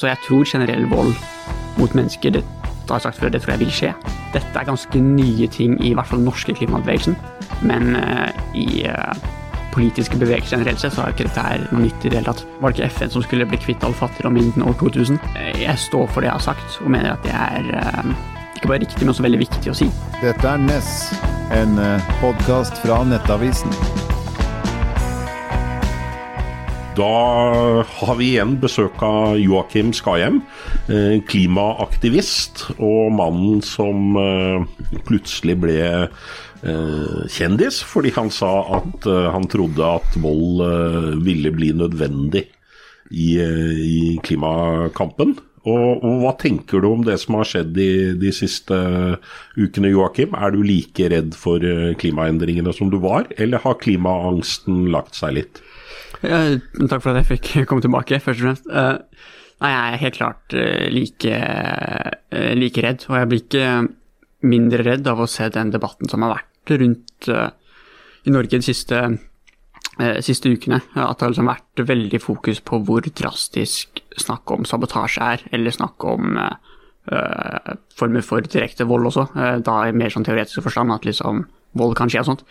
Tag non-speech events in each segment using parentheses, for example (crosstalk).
Så jeg tror generell vold mot mennesker, det, det har jeg sagt før, det tror jeg vil skje. Dette er ganske nye ting i hvert fall norske klimabevegelsen. Men uh, i uh, politiske bevegelser generelt sett så er ikke dette her nytt i det hele tatt. Var det ikke FN som skulle bli kvitt all fattigdom innen år 2000? Jeg står for det jeg har sagt, og mener at det er uh, ikke bare riktig, men også veldig viktig å si. Dette er Ness, en podkast fra Nettavisen. Da har vi igjen besøk av Joakim Skahjem, eh, klimaaktivist og mannen som eh, plutselig ble eh, kjendis fordi han sa at han trodde at vold ville bli nødvendig i, klimakampen. Og, og, hva tenker du om det som har skjedd de, de siste ukene, Joakim? Er du like redd for klimaendringene som du var, eller har klimaangsten lagt seg litt? Ja, takk for at jeg fikk (laughs) komme tilbake, først og fremst. Uh, nei, jeg er helt klart uh, like, uh, like, redd, og jeg blir ikke mindre redd av å se den debatten som har vært rundt i Norge de siste, siste ukene. At det har liksom vært veldig fokus på hvor drastisk snakk om sabotasje er, eller snakk om former for direkte vold også. da i mer sånn teoretisk forstand at liksom vold kan skje og sånt.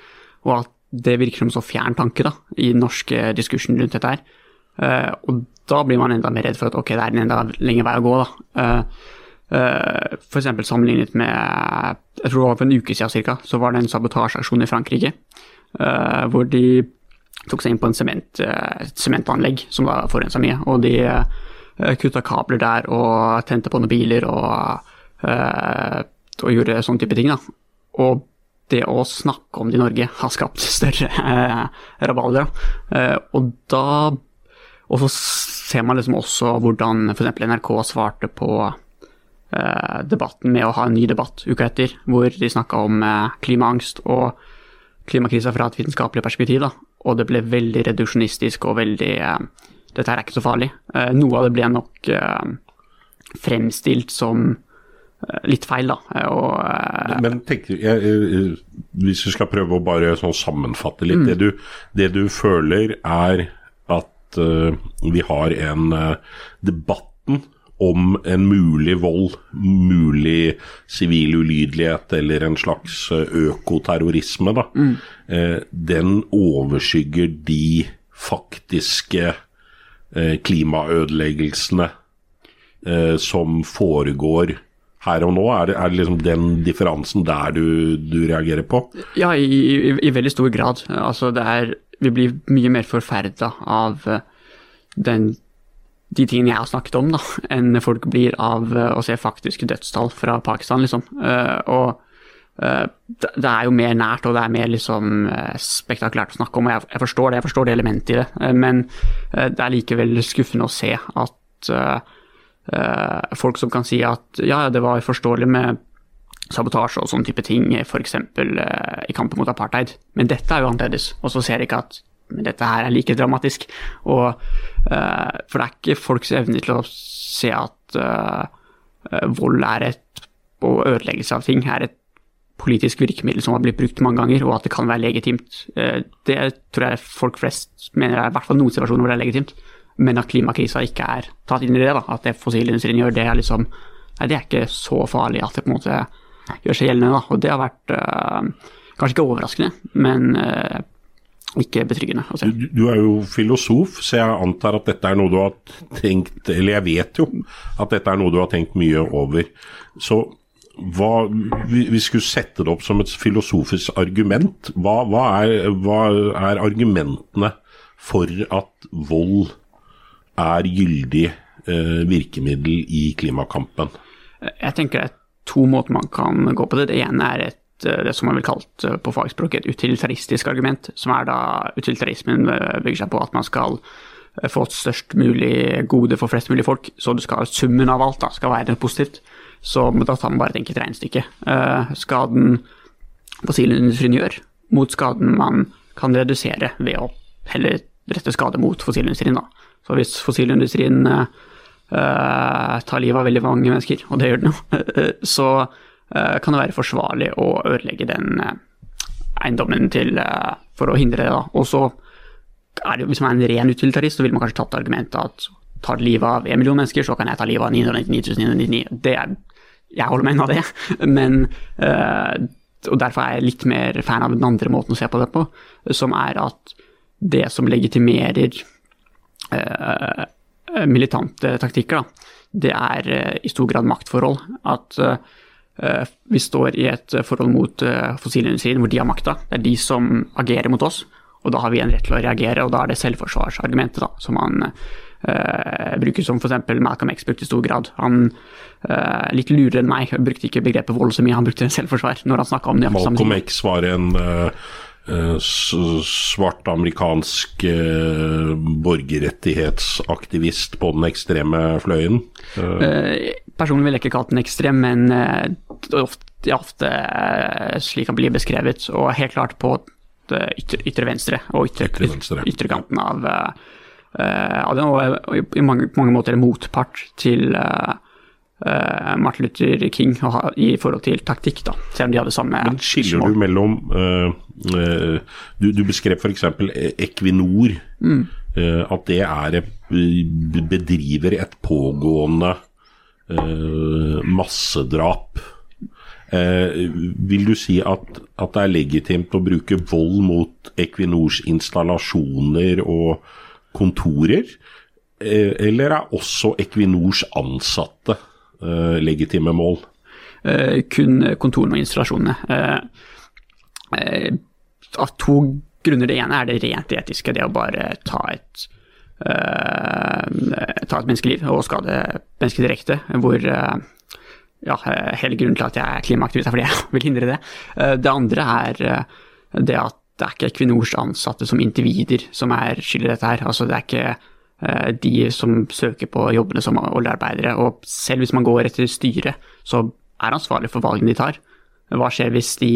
Og at det virker som så fjern tanke da, i den norske diskursen rundt dette her. Uh, og da blir man enda mer redd for at ok, det er en enda lengre vei å gå. da. Uh, uh, F.eks. sammenlignet med jeg tror det var for en uke siden cirka, så var det en sabotasjeaksjon i Frankrike. Uh, hvor de tok seg inn på en sement, sementanlegg som da forurensa mye. Og de kutta kabler der og tente på noen biler og, og gjorde sånne type ting. da. Og det å snakke om det i Norge har skapt (laughs) større eh, rabalder. Eh, og da Og så ser man liksom også hvordan f.eks. NRK svarte på eh, debatten med å ha en ny debatt uka etter, hvor de snakka om eh, klimaangst og klimakrisa fra et vitenskapelig perspektiv. Da. Og det ble veldig reduksjonistisk og veldig eh, Dette her er ikke så farlig. Eh, noe av det ble nok fremstilt som litt feil, da. Og, uh, Men tenk, jeg, hvis vi skal prøve å bare sånn sammenfatte litt. Mm. Det, du, det, du, føler er at uh, vi har en uh, Debatten om en mulig vold, mulig sivil ulydighet eller en slags økoterrorisme, da, mm. den overskygger de faktiske klimaødeleggelsene som foregår her og nå? Er det, er det liksom den differansen der du, du reagerer på? Ja, i, i, i, veldig stor grad. Altså det er Vi blir mye mer forferda av eh, den, de tingene jeg har snakket om, da, (laughs) enn folk blir av eh, å se faktiske dødstall fra Pakistan, liksom. Uh, og det er jo mer nært, og det er mer liksom spektakulært å snakke om, og jeg, forstår det, jeg forstår det elementet i det, men det er likevel skuffende å se at Eh, folk som kan si at ja, det var forståelig med sabotasje og sånne type ting, f.eks. Uh, i kampen mot apartheid, men dette er jo annerledes. Og så ser de ikke at dette her er like dramatisk. Og, uh, for det er ikke folks evne til å se at uh, vold er et og ødeleggelse av ting er et politisk virkemiddel som har blitt brukt mange ganger, og at det kan være legitimt. det tror jeg folk flest mener er i hvert fall noen situasjoner hvor det er legitimt men at klimakrisa ikke er tatt inn i det. da, At det fossilindustrien gjør, det er liksom Nei, det er ikke så farlig at det på en måte gjør seg gjeldende. da, Og det har vært øh, kanskje ikke overraskende, men øh, ikke betryggende å se. Du, du, er jo filosof, så jeg antar at dette er noe du har tenkt Eller jeg vet jo at dette er noe du har tenkt mye over. Så hva, vi skulle sette det opp som et filosofisk argument. Hva, hva, er, hva er argumentene for at vold er gyldig eh, virkemiddel i klimakampen? Jeg tenker det er to måter man kan gå på det. Det ene er et, eh, det som man vil kalt eh, på fagspråk et utilitaristisk argument, som er da utilitarismen eh, bygger seg på at man skal få størst mulig gode for flest mulig folk, så du skal, summen av alt da, skal være positivt. Så da tar man bare et enkelt regnestykke. Skaden fossilindustrien gjør, mot skaden man kan redusere ved å heller rette skade mot fossilindustrien. da. Så hvis fossilindustrien uh, tar livet av veldig mange mennesker, og det gjør den jo, (laughs) så uh, kan det være forsvarlig å ødelegge den uh, eiendommen til, for å hindre det. Og så er det Hvis man er en ren utilitarist, så vil man kanskje tatt argumentet at tar livet av en million mennesker, så kan jeg ta livet av 999 999. Det er, jeg holder meg unna det, (laughs) men uh, og Derfor er jeg litt mer fan av den andre måten å se på det på, som er at det som legitimerer militante taktikker, da, det er uh, i stor grad maktforhold. At vi står i et forhold mot fossilindustrien hvor de har makta. Det er de som agerer mot oss, og da har vi en rett til å reagere. Og da er det selvforsvarsargumentet da, som man uh, bruker som f.eks. Malcolm X brukte i stor grad. Han, uh, litt lurere enn meg, brukte ikke begrepet vold så mye, han brukte selvforsvar når han snakka om det. Malcolm X var en uh, svart amerikansk borgerrettighetsaktivist på den ekstreme fløyen. personlig vil jeg ikke kalle den ekstrem, men ofte, ofte slik han blir beskrevet. Og helt klart på ytre, ytre venstre og ytre, ytre venstre. ytterkanten av, av den, og i mange, på mange måter motpart til uh, Martin Luther King i forhold til taktikk, da, selv om de hadde samme Men Skiller du mellom Du, du beskrev f.eks. Equinor, mm. at det er bedriver et pågående massedrap Eh, vil du si at, at, det er legitimt å bruke vold mot Equinors installasjoner og kontorer? Eh, eller er også Equinors ansatte eh, legitime mål? Eh, kun kontorene og installasjonene. Eh, eh, av to grunner. Det ene er det rent etiske, det å bare ta et ta et menneskeliv og skade mennesket direkte. Hvor ja, hele grunnen til at jeg er klimaaktivist, er fordi jeg vil hindre det. Eh, det andre er eh, det at det er ikke Equinors ansatte som individer som er skyld i dette her. Altså, det er ikke eh, de som søker på jobbene som oljearbeidere. Og selv hvis man går etter styret, så er ansvarlig for valgene de tar. Hva skjer hvis de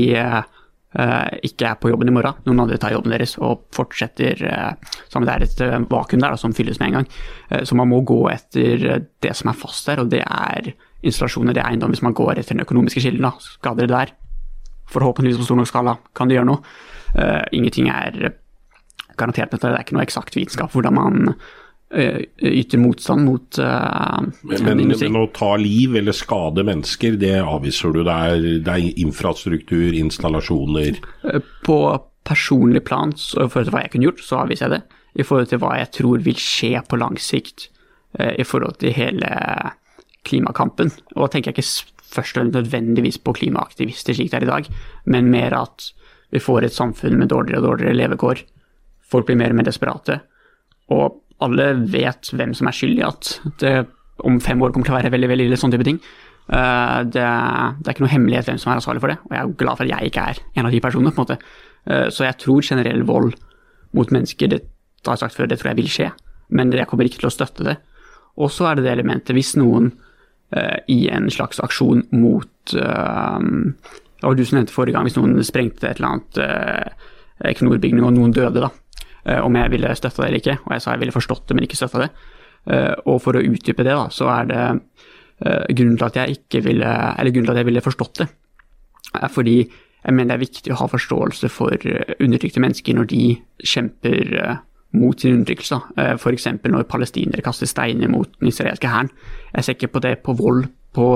ikke er på jobben i morgen, noen andre tar jobben deres og fortsetter som det er et vakuum der da, som fylles med en gang. Så man må gå etter det som er fast der, og det er installasjoner det er eiendom hvis man går etter den økonomiske kilden. da, Skader det der. Forhåpentligvis på stor nok skala kan det gjøre noe. Ingenting er garantert dette, det er ikke noe eksakt vitenskap hvordan man yter motstand mot uh, men, men, men, å ta liv eller skade mennesker, det avviser du? Det er, det er infrastruktur, installasjoner? På personlig plan, så, i forhold til hva jeg kunne gjort, så avviser jeg det. I forhold til hva jeg tror vil skje på lang sikt, i forhold til hele klimakampen. Og da tenker jeg ikke først og fremst nødvendigvis på klimaaktivister slik det er i dag, men mer at vi får et samfunn med dårligere og dårligere levekår. Folk blir mer og mer desperate. Og alle vet hvem som er skyld i at det om fem år kommer til å være veldig veldig ille, sånne type ting. Uh, det, det, er ikke noe hemmelighet hvem som er ansvarlig for det, og jeg er glad for at jeg ikke er en av de personene. på en måte. Uh, så jeg tror generell vold mot mennesker, det har jeg sagt før, det tror jeg vil skje, men jeg kommer ikke til å støtte det. Og så er det det elementet, hvis noen uh, i en slags aksjon mot Det var du som nevnte forrige gang, hvis noen sprengte et eller annet Equinor-bygning og noen døde, da. Uh, om jeg ville støtta det eller ikke. Og jeg sa jeg ville forstått det, men ikke støtta det. Uh, og for å utdype det, da, så er det grunnen til at jeg ikke ville Eller grunnen til at jeg ville forstått det, er fordi jeg mener det er viktig å ha forståelse for undertrykte mennesker når de kjemper mot sin undertrykkelse. Eh, F.eks. når palestinere kaster steiner mot den israelske hæren. Jeg ser ikke på det på vold på,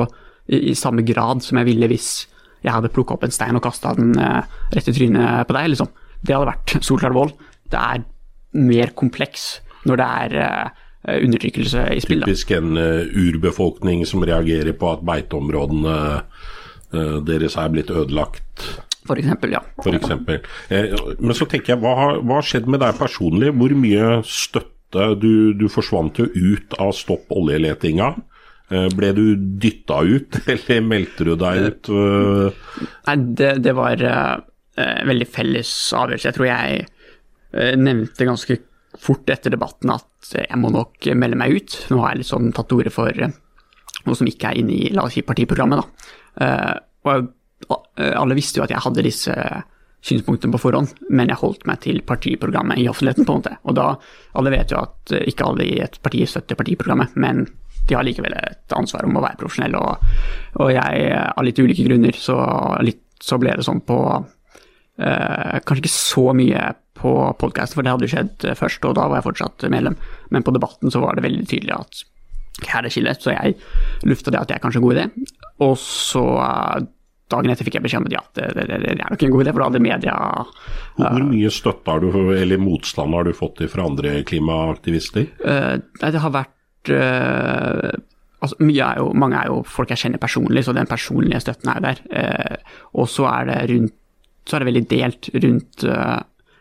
i, i, samme grad som jeg ville hvis jeg hadde plukka opp en stein og kasta den eh, rett i trynet på deg. Liksom. Det hadde vært solklart vold. Det er mer kompleks når det er uh, undertrykkelse i spill. Typisk en uh, urbefolkning som reagerer på at beiteområdene uh, deres er blitt ødelagt for eksempel, ja. For eksempel. Eh, men så tenker jeg, hva har, hva har skjedd med deg personlig? Hvor mye støtte Du, du forsvant jo ut av Stopp oljeletinga. Eh, ble du dytta ut, (laughs) eller meldte du deg ut? Nei, det, det var uh, veldig felles avgjørelse. Jeg tror jeg nevnte ganske fort etter debatten at jeg må nok melde meg ut. Nå har jeg litt sånn tatt til orde for uh, noe som ikke er inne i la oss si, partiprogrammet. da. og Eh, alle visste jo at jeg hadde disse synspunktene på forhånd, men jeg holdt meg til partiprogrammet i offentligheten, på en måte. Og da, alle vet jo at eh, ikke alle i et parti støtter partiprogrammet, men de har likevel et ansvar om å være profesjonelle, og, og jeg, av litt ulike grunner, så, litt, så ble det sånn på eh, Kanskje ikke så mye på podkasten, for det hadde jo skjedd eh, først, og da var jeg fortsatt medlem. Men på debatten så var det veldig tydelig at her er det skillet, så jeg lufta det at det er kanskje en god idé. Og så eh, dagen etter fikk jeg beskjed om at ja, det, det, det er nok en god idé, for da hadde media Hvor mye støtte har du, eller motstand har du fått fra andre klimaaktivister? uh, det har vært uh, altså, er jo, Mange er jo folk jeg kjenner personlig, så den personlige støtten er jo der. Uh, og så er det rundt så er det veldig delt rundt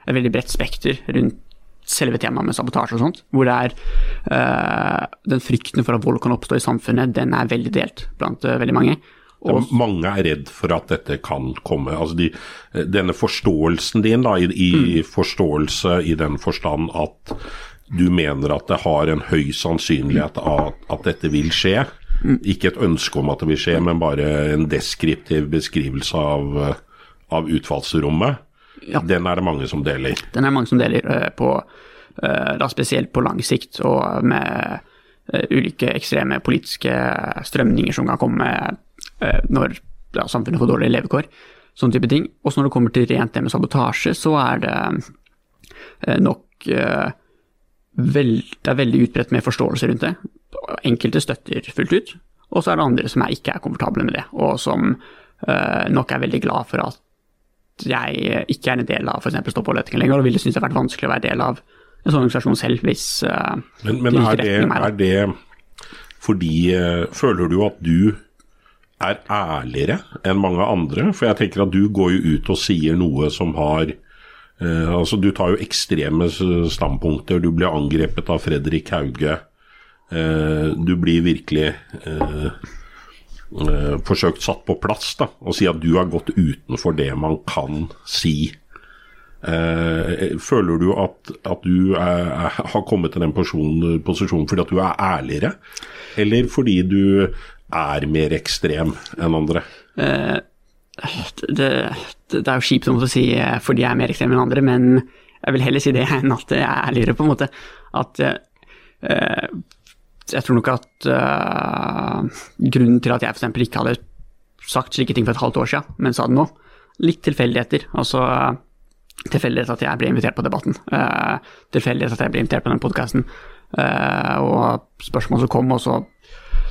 et veldig bredt spekter rundt selve temaet med sabotasje og sånt. Hvor det er Den frykten for at vold kan oppstå i samfunnet, den er veldig delt blant veldig mange. Og, mange er redd for at dette kan komme. Altså de, denne forståelsen din, da, i, i mm. forståelse i den forstand at du mener at det har en høy sannsynlighet av at dette vil skje. Mm. Ikke et ønske om at det vil skje, men bare en deskriptiv beskrivelse av, av utfallsrommet. Ja. Den er det mange som deler. Den er det mange som deler, eh, på, eh, da spesielt på lang sikt, og med eh, ulike ekstreme politiske strømninger som kan komme når ja, samfunnet får dårlige levekår. Sånne type ting. Også når det kommer til rent det med sabotasje, så er det nok vel, Det er veldig utbredt med forståelse rundt det. Enkelte støtter fullt ut, og så er det andre som er ikke er komfortable med det, og som nok er veldig glad for at jeg ikke er en del av f.eks. Stopp oljeetingen lenger, og ville synes det har vært vanskelig å være del av en sånn organisasjon selv hvis Men, men er, det, er det fordi Føler du at du er ærligere enn mange andre. For jeg tenker at du går jo ut og sier noe som har uh, Altså, du tar jo ekstreme standpunkter. Du blir angrepet av Fredrik Hauge. Eh, du blir virkelig eh, eh forsøkt satt på plass, da. Og si at du har gått utenfor det man kan si. Eh, føler du at, at du er, er, (laughs) har kommet til den posisjonen fordi at du er ærligere, eller fordi du er mer ekstrem enn andre? Uh, det, det, er jo kjipt å si eh, fordi jeg er mer ekstrem enn andre, men jeg vil heller si det enn at jeg er ærligere, på en måte. At uh, jeg tror nok at uh, grunnen til at jeg f.eks. ikke hadde sagt slike ting for et halvt år siden, men sa det nå, litt tilfeldigheter. Altså tilfeldighet at jeg ble invitert på Debatten. Uh, tilfeldighet at jeg ble invitert på den podkasten. Uh, og spørsmål som kom, og så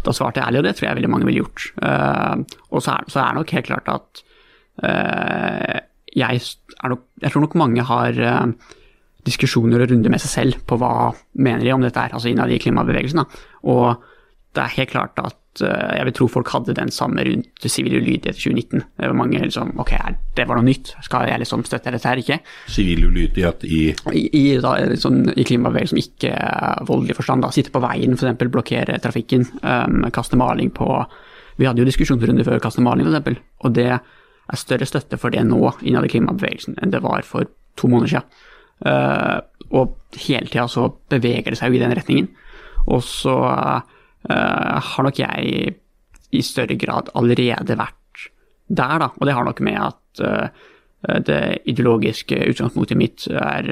da svarte jeg ærlig, og det tror jeg veldig mange ville gjort. Og så er, så er, det nok helt klart at jeg, nok, jeg, tror nok mange har diskusjoner og runder med seg selv på hva mener de om dette her, altså innad i klimabevegelsen. Da. Og det er helt klart at jeg vil tro folk hadde den samme rundt sivil ulydighet i 2019. Det var mange liksom Ok, det var noe nytt, skal jeg liksom støtte dette her, ikke? Sivil ulydighet i I, i, da, sånn, i klimabevegelsen som ikke voldelig forstand. da, Sitte på veien, f.eks. blokkere trafikken, um, kaste maling på Vi hadde jo diskusjonsrunder før kaste maling, f.eks. Og det er større støtte for det nå innad i klimabevegelsen enn det var for to måneder siden. Uh, og hele tida så beveger det seg jo i den retningen. Og så uh, har nok jeg i større grad allerede vært der, da. Og det har nok med at uh, det ideologiske utgangspunktet mitt er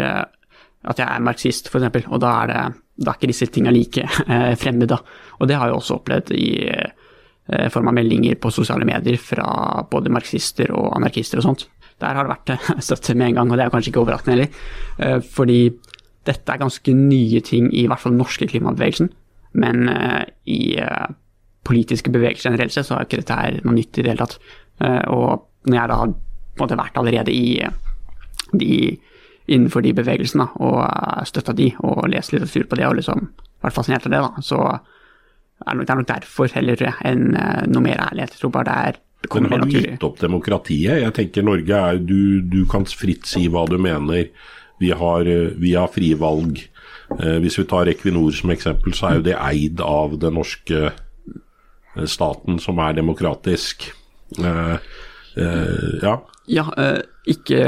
at jeg er marxist, f.eks., og da er, det, da er ikke disse tinga like fremmede. Og det har jeg også opplevd i form av meldinger på sosiale medier fra både marxister og anarkister og sånt. Der har det vært (laughs) støtte med en gang, og det er kanskje ikke overraskende heller. Fordi dette er ganske nye ting i hvert fall den norske klimabevegelsen. Men uh, i politiske bevegelser generelt sett så er ikke dette noe nytt i det hele tatt. Og når jeg da har vært allerede i de, innenfor de bevegelsene og støtta de og lest litteratur på det og liksom vært fascinert av det, da, så er det nok derfor heller enn noe mer ærlighet. Jeg tror bare det er det Men har gitt opp demokratiet? Jeg tenker Norge er du, du kan fritt si hva du mener. Vi har, vi har frie valg. Eh, hvis vi tar Equinor som eksempel, så er jo det eid av den norske eh, staten, som er demokratisk. Eh, ja. Ja, ikke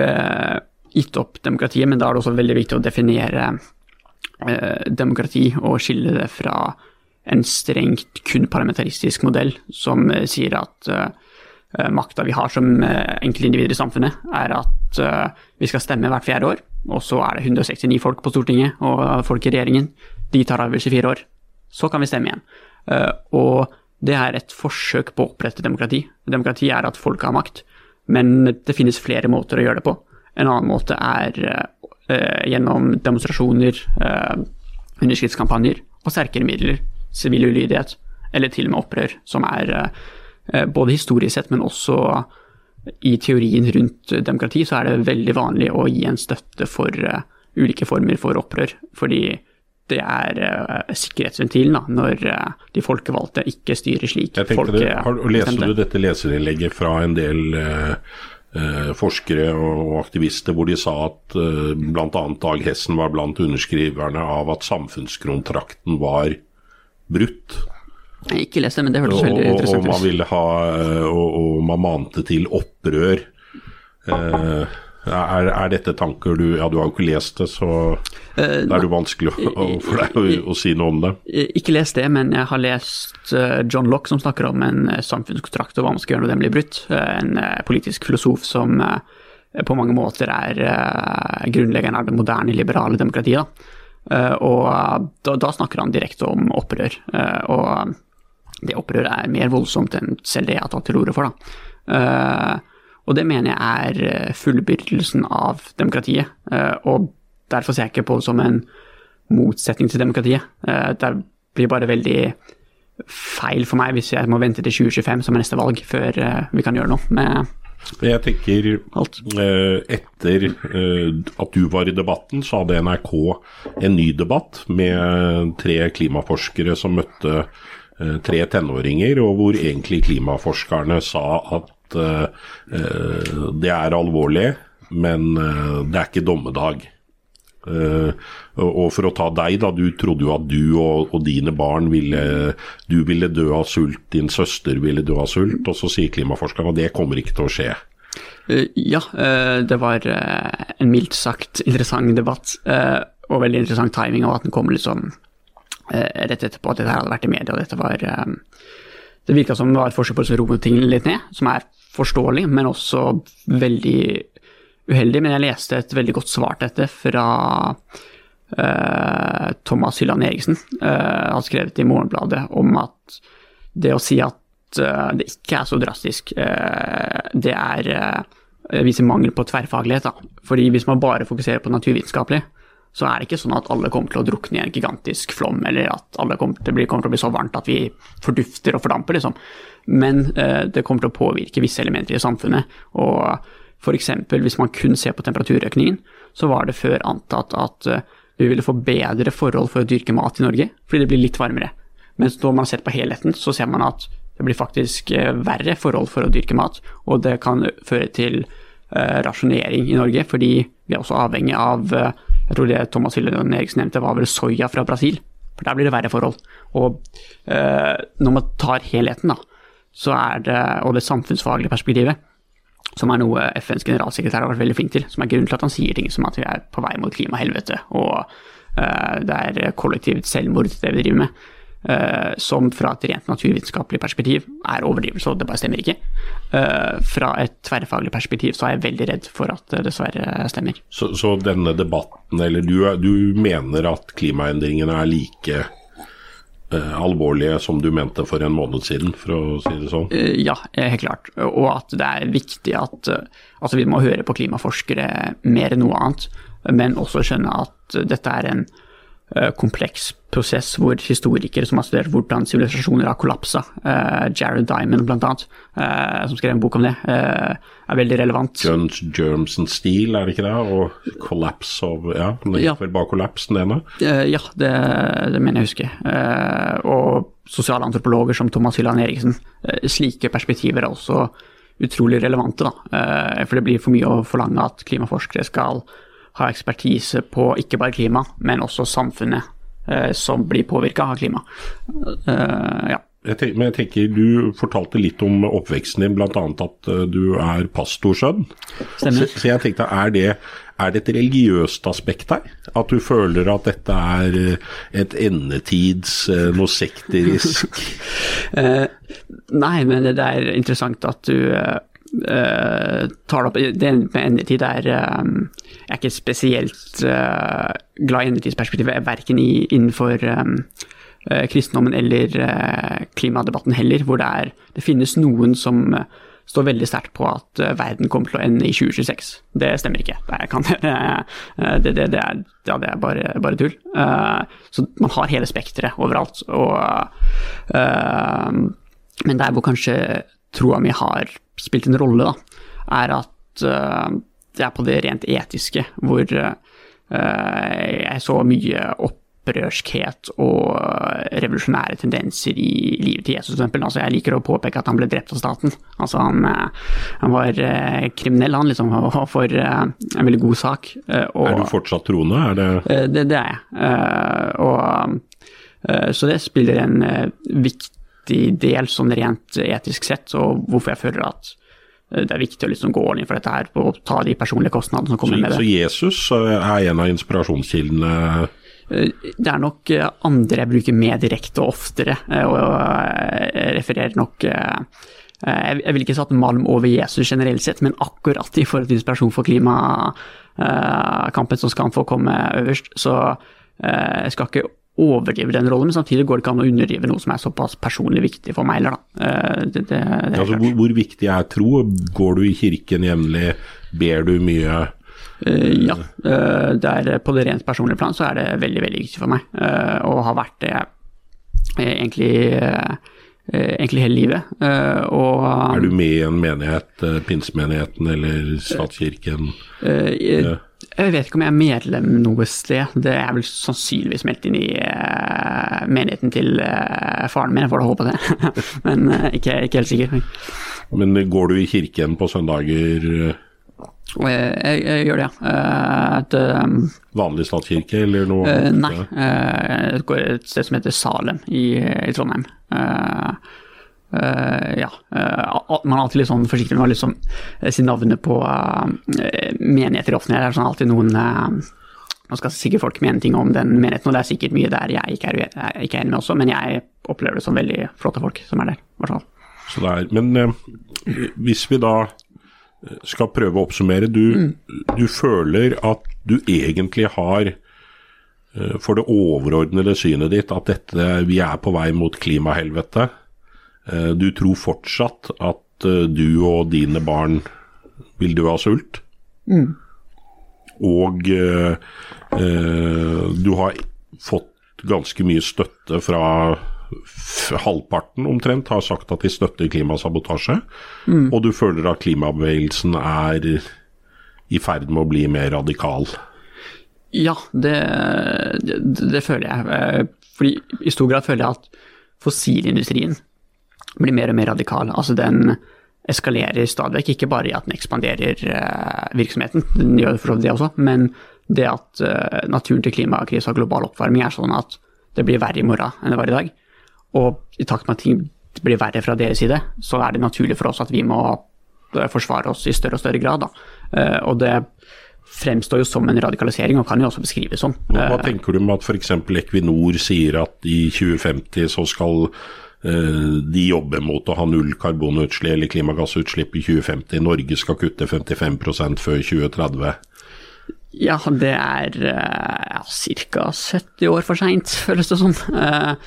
gitt opp demokratiet, men da er det også veldig viktig å definere demokrati og skille det fra en strengt kun parlamentaristisk modell som sier at makta vi har som enkeltindivider i samfunnet, er at vi skal stemme hvert fjerde år og så er det 169 folk på Stortinget og folk i regjeringen. De tar i fire år. Så kan vi stemme igjen. Eh, og det er et forsøk på å opprette demokrati. Demokrati er at folk har makt, men det finnes flere måter å gjøre det på. En annen måte er eh, gjennom demonstrasjoner, underskriftskampanjer og sterkere midler, sivil ulydighet, eller til og med opprør, som er både historisk sett, men også i teorien rundt demokrati, så er det veldig vanlig å gi en støtte for ulike former for opprør. Fordi det er uh, sikkerhetsventilen da, når uh, de folkevalgte ikke styrer slik folket det, har, Leser du dette leserinnlegget fra en del uh, forskere og aktivister hvor de sa at uh, bl.a. Dag Hessen var blant underskriverne av at samfunnskontrakten var brutt? Jeg har ikke lest det, men det hørtes veldig interessant ut. Og man ville ha, og, og man mante til opprør. Uh, er, er, dette tanker du Ja, du har jo ikke lest det, så uh, da er det vanskelig å, (laughs) for deg å, å, si noe om det. Ikke lest det, men jeg har lest John Lock som snakker om en samfunnskontrakt og hva man skal gjøre når den blir brutt. en politisk filosof som på mange måter er grunnleggeren av det moderne liberale demokratiet. og da, da, snakker han direkte om opprør. og det opprøret er mer voldsomt enn selv det jeg har tatt til orde for. da. Og det mener jeg er eh, fullbyrdelsen av demokratiet. Eh, og derfor ser jeg ikke på det som en motsetning til demokratiet. Eh, det blir bare veldig feil for meg hvis jeg må vente til 2025 som er neste valg, før vi kan gjøre noe med jeg tenker Alt. Etter at du var i debatten, så hadde NRK en ny debatt med tre klimaforskere som møtte tre tenåringer, og hvor egentlig klimaforskerne sa at uh, det er alvorlig, men uh, det er ikke dommedag. Uh, og for å ta deg, da. Du trodde jo at du og, og, dine barn ville Du ville dø av sult, din søster ville dø av sult. Og så sier klimaforskerne at det kommer ikke til å skje. ja, det var en mildt sagt interessant debatt. og veldig interessant timing, av at den kom liksom rett etterpå at dette hadde vært i media. og dette var Det virka som det var et forsøk på å roe ting litt ned, som er forståelig, men også veldig uheldig. Men jeg leste et veldig godt svar til dette fra uh, Thomas Hylland Eriksen. Uh, har skrevet i Morgenbladet om at det å si at uh, det ikke er så drastisk, det er viser mangel på tverrfaglighet. Da. Fordi hvis man bare fokuserer på naturvitenskapelig, så er det ikke sånn at alle kommer til å drukne i en gigantisk flom, eller at alle kommer til, bli, kommer til å bli så varmt at vi fordufter og fordamper, liksom. Men eh, det kommer til å påvirke visse elementer i samfunnet. Og f.eks. hvis man kun ser på temperaturøkningen, så var det før antatt at eh, vi ville få bedre forhold for å dyrke mat i Norge, fordi det blir litt varmere. Mens når man har sett på helheten, så ser man at det blir faktisk eh, verre forhold for å dyrke mat, og det kan føre til eh, rasjonering i Norge, fordi vi er også avhengig av eh, jeg tror det Thomas Hylleland Eriksen nevnte, var vel soya fra Brasil. For der blir det verre forhold. Og eh, når man tar helheten, da, så er det, og det samfunnsfaglige perspektivet, som er noe FNs generalsekretær har vært veldig flink til, som er grunnen til at han sier ting som at vi er på vei mot klimahelvete, og eh, det er kollektivt selvmord det vi driver med. Uh, som fra et rent naturvitenskapelig perspektiv er overdrivelse, og det bare stemmer ikke. Uh, fra et tverrfaglig perspektiv så er jeg veldig redd for at det dessverre stemmer. Så, så denne debatten, eller du, du, mener at klimaendringene er like uh, alvorlige som du mente for en måned siden, for å si det sånn? ja, helt klart. Og at det er viktig at altså vi må høre på klimaforskere mer enn noe annet, men også skjønne at dette er en Eh, kompleks prosess hvor historikere som har studert hvordan sivilisasjoner har kollapsa, uh, Jared Diamond bl.a., uh, eh, som skrev en bok om det, er veldig relevant. Guns, Germs and Steel, er det ikke det? Og Collapse of Ja, det ja. vel bare kollaps, den ene? ja, det, det, mener jeg å huske. og sosialantropologer som Thomas Hylland Eriksen. slike perspektiver er også utrolig relevante, da. for det blir for mye å forlange at klimaforskere skal ha ekspertise på ikke bare klima, men også samfunnet eh, som blir påvirka av klima. Uh, ja. Jeg tenker, men jeg tenker, Du fortalte litt om oppveksten din, bl.a. at uh, du er pastorsønn. Stemmer. Så, så, jeg tenkte, er det, er det et religiøst aspekt her? At du føler at dette er et endetids, noe sekterisk (laughs) Nei, men det, er interessant at du uh, tar det opp. Det med endetid er um, Jeg er ikke spesielt uh, glad i endetidsperspektivet, verken i, innenfor um, uh, kristendommen eller klimadebatten heller, hvor det, er, det finnes noen som står veldig sterkt på at verden kommer til å ende i 2026. Det stemmer ikke. Det, kan, (laughs) det, det, det, er, ja, er bare, bare tull. Så man har hele spekteret overalt. Og, men der hvor kanskje troa mi har spilt en rolle, da, er at det er på det rent etiske, hvor jeg så mye opprørskhet og revolusjonære tendenser i livet til Jesus, f.eks. Altså, jeg liker å påpeke at han ble drept av staten. Altså, han, eh, han var uh, kriminell, han, liksom, for eh, en veldig god sak. Og, er du fortsatt troende? Er det... det Det, er jeg. Og, så det spiller en viktig del sånn rent etisk sett, og hvorfor jeg føler at det er viktig å liksom gå inn for dette her og ta de personlige kostnadene som kommer så, med det. Så Jesus er en av inspirasjonskildene Eh, det er nok eh, andre jeg bruker mer direkte og oftere, og og refererer nok Jeg vil ikke satt Malm over Jesus generelt sett, men akkurat i forhold til inspirasjon for klimakampen, som skal han få komme øverst. Så jeg skal ikke overdrive den rollen, men samtidig går det ikke an å underdrive noe som er såpass personlig viktig for meg heller, da. Det, det, det altså, hvor, hvor, viktig er tro? Går du i kirken jevnlig? Ber du mye? Uh, ja. Uh, der, på det rent personlige plan så er det veldig veldig viktig for meg, og har vært det egentlig, egentlig hele livet. Og, er du med i en menighet, pinsemenigheten eller statskirken? Jeg, jeg vet ikke om jeg er medlem noe sted. Det er vel sannsynligvis meldt inn i menigheten til faren min, jeg får da håpe det. (laughs) Men ikke, ikke helt sikker. Men går du i kirken på søndager? Jeg, jeg, gjør det, ja. Et, um, Vanlig statskirke eller noe? Uh, nei, uh, det går et sted som heter Salem i, i Trondheim. Uh, ja. man er alltid litt sånn forsiktig med å liksom, si navnet på menigheter i offentlighet. Det er sånn alltid noen Nå skal sikkert folk mene ting om den menigheten, og det er sikkert mye der jeg ikke er, ikke er enig med også, men jeg opplever det som veldig flotte folk som er der. i hvert fall. Men hvis vi da skal prøve å oppsummere. Du, mm. du føler at du egentlig har for det overordnede synet ditt at dette, vi er på vei mot klimahelvete. Eh, du tror fortsatt at eh, du og dine barn vil dø av sult. Mm. Og eh, du har fått ganske mye støtte fra halvparten omtrent har sagt at de støtter klimasabotasje. Mm. Og du føler at klimabevegelsen er i ferd med å bli mer radikal? Ja, det, det, det føler jeg. Eh, fordi I stor grad føler jeg at fossilindustrien blir mer og mer radikal. Altså den eskalerer stadig vekk, ikke bare i at den ekspanderer uh, virksomheten, den gjør for så vidt det også, men det at uh, naturen til klimakrise og global oppvarming er sånn at det blir verre i morgen enn det var i dag. Og i takt med at ting blir verre fra deres side, så er det naturlig for oss at vi må eh, forsvare oss i større og større grad. Da. Eh, og det fremstår jo som en radikalisering, og kan jo også beskrives sånn. Hva eh, tenker du med at f.eks. Equinor sier at i 2050 så skal de jobber mot å ha null karbonutslipp eller klimagassutslipp i 2050. Norge skal kutte 55% før 2030. Ja, det er ja, ca. 70 år for seint, (laughs) føles det som. Sånn.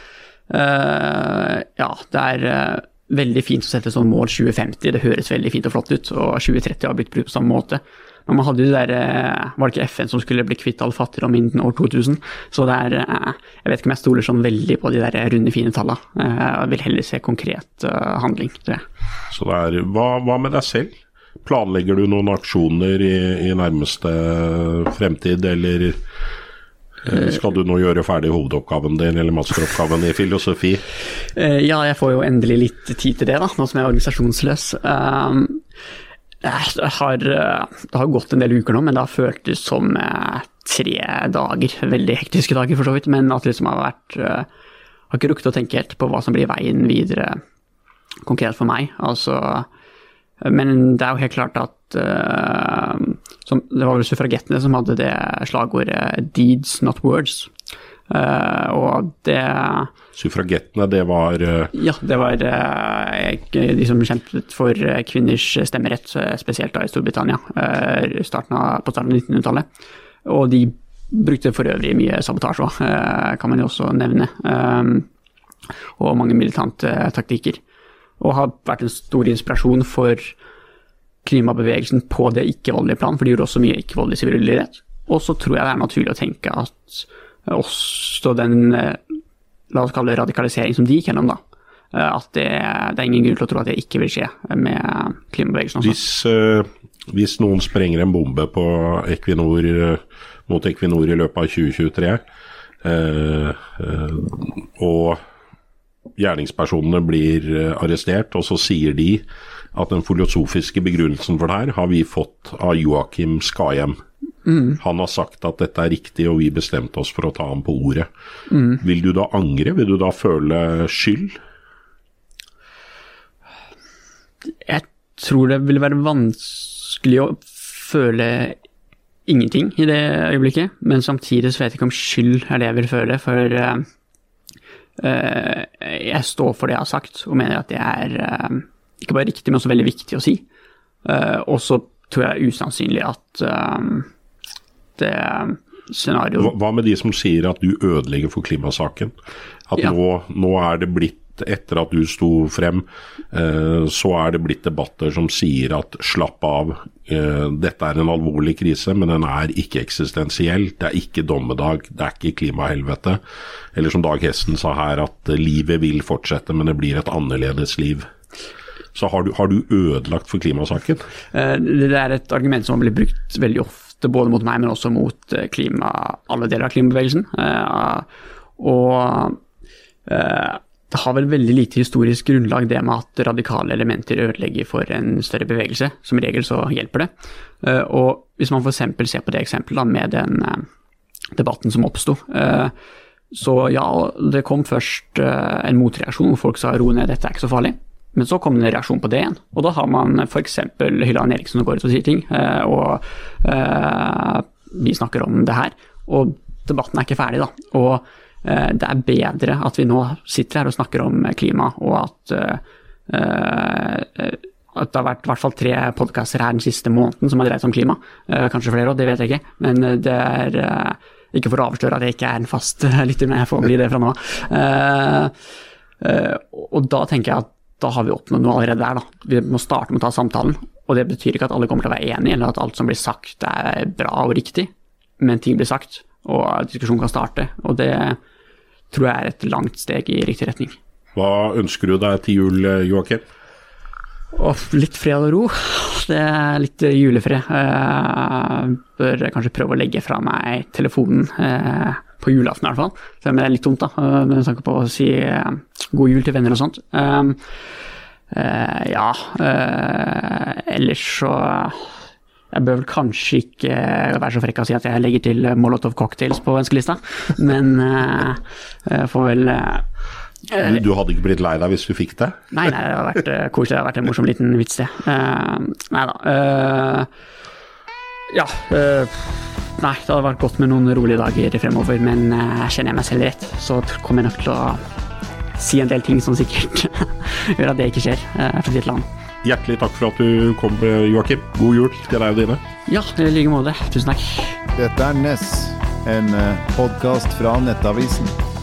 Uh, ja, det er uh, veldig fint å sette sånn mål 2050, det høres veldig fint og flott ut. Og 2030 har blitt brukt på samme måte. Men man hadde jo det der uh, Var det ikke FN som skulle bli kvitt all fattigdom innen år 2000? Så det er Jeg vet ikke om jeg stoler sånn veldig på de der runde, fine tallene. Jeg vil heller se konkret handling, tror jeg. Så det er hva, hva med deg selv? Planlegger du noen aksjoner i, i nærmeste fremtid, eller Eh, skal du nå gjøre ferdig hovedoppgaven din, eller masteroppgaven i filosofi? Eh, ja, jeg får jo endelig litt tid til det, da, nå som jeg er organisasjonsløs. Det har, det har gått en del uker nå, men det har føltes som eh, tre dager. Veldig hektiske dager, for så vidt, men at det liksom har vært Har ikke rukket å tenke helt på hva som blir veien videre konkret for meg. Altså Men det er jo helt klart at som, det var vel suffragettene som hadde det slagordet 'deeds, not words'. Uh, og det Suffragettene, det var uh... Ja, det var uh, de som kjempet for kvinners stemmerett, spesielt da i Storbritannia, starten av, på starten av 1900-tallet. Og de brukte for øvrig mye sabotasje òg, kan man jo også nevne. Og mange militante taktikker. og har vært en stor inspirasjon for klimabevegelsen på det ikke-voldelige plan, for de gjorde også mye ikke-voldelig sivil. Og så tror jeg det er naturlig å tenke at også den eh, la oss kalle det radikalisering som de gikk gjennom, da. eh, At det, det er ingen grunn til å tro at det ikke vil skje med klimabevegelsen også. Hvis, uh, hvis noen sprenger en bombe på Equinor, mot Equinor i løpet av 2023, uh, og gjerningspersonene blir arrestert, og så sier de at den filosofiske begrunnelsen for det her har vi fått av Joakim Skahjem. Han har sagt at dette er riktig, og vi bestemte oss for å ta ham på ordet. Vil du da angre? Vil du da føle skyld? Jeg tror det vil være vanskelig å føle ingenting i det øyeblikket, men samtidig så vet jeg ikke om skyld er det jeg vil føle, for uh, jeg står for det jeg har sagt, og mener at det er uh, ikke bare riktig, men også veldig viktig å si. Og så tror jeg det er usannsynlig at eh, scenario. Hva med de som sier at du ødelegger for klimasaken? At Ja. nå, nå er det blitt, etter at du sto frem, eh, så er det blitt debatter som sier at slapp av, eh, dette er en alvorlig krise, men den er ikke eksistensiell. Det er ikke dommedag, det er ikke klimahelvete. Eller som Dag Hesten sa her, at livet vil fortsette, men det blir et annerledes liv. Så har du, har du ødelagt for klimasaken? Det er et argument som blir brukt veldig ofte, både mot meg, men også mot eh, klima, alle deler av klimabevegelsen. Eh, Og eh, det har vel veldig lite historisk grunnlag, det med at radikale elementer ødelegger for en større bevegelse. Som regel så hjelper det. Og hvis man f.eks. ser på det eksempelet med den debatten som oppsto. Så ja, det kom først en motreaksjon hvor folk sa ro ned, dette er ikke så farlig. Men så kom det en reaksjon på det igjen. Og da har man f.eks. Hylland Eriksen som går ut og sier ting, eh, og eh, vi snakker om det her. Og debatten er ikke ferdig, da. Og eh, det er bedre at vi nå sitter her og snakker om klima, og at at det har vært i hvert fall tre podkaster her den siste måneden som har dreid seg om klima. Kanskje flere òg, det vet jeg ikke. Men det er ikke for å avsløre at jeg ikke er en fast lytter, men jeg får bli det fra nå av. Og da tenker jeg at da har vi oppnådd noe allerede der, da. Vi må starte med å ta samtalen. Og det betyr ikke at alle kommer til å være enige, eller at alt som blir sagt er bra og riktig, men ting blir sagt, og diskusjonen kan starte. Og det tror jeg er et langt steg i riktig retning. Hva ønsker du deg til jul, eh, Joakim? Og litt fred og ro. Det er litt julefred. Jeg bør kanskje prøve å legge fra meg telefonen eh, på julaften i hvert fall. Selv om det er litt dumt, da, eh, med tanke på å si eh, god jul til venner og sånt. Um, uh, ja, uh, ellers så jeg bør vel kanskje ikke være så frekk å si at jeg legger til Molotov cocktails på ønskelista, men jeg får vel eh, Du, hadde ikke blitt lei deg hvis du fikk det? Nei, nei, det har vært uh, koselig. Det har vært en morsom liten vits, det. Uh, nei da. Ja. Øh, nei, det hadde vært godt med noen rolige dager fremover, men øh, kjenner jeg meg selv rett, så kommer jeg nok til å si en del ting som sikkert (laughs) gjør at det ikke skjer, øh, eller annet. Hjertelig takk for at du kom, Joakim. God jul til deg og dine. Ja, i like måte. Tusen takk. Dette er Ness, en podkast fra Nettavisen.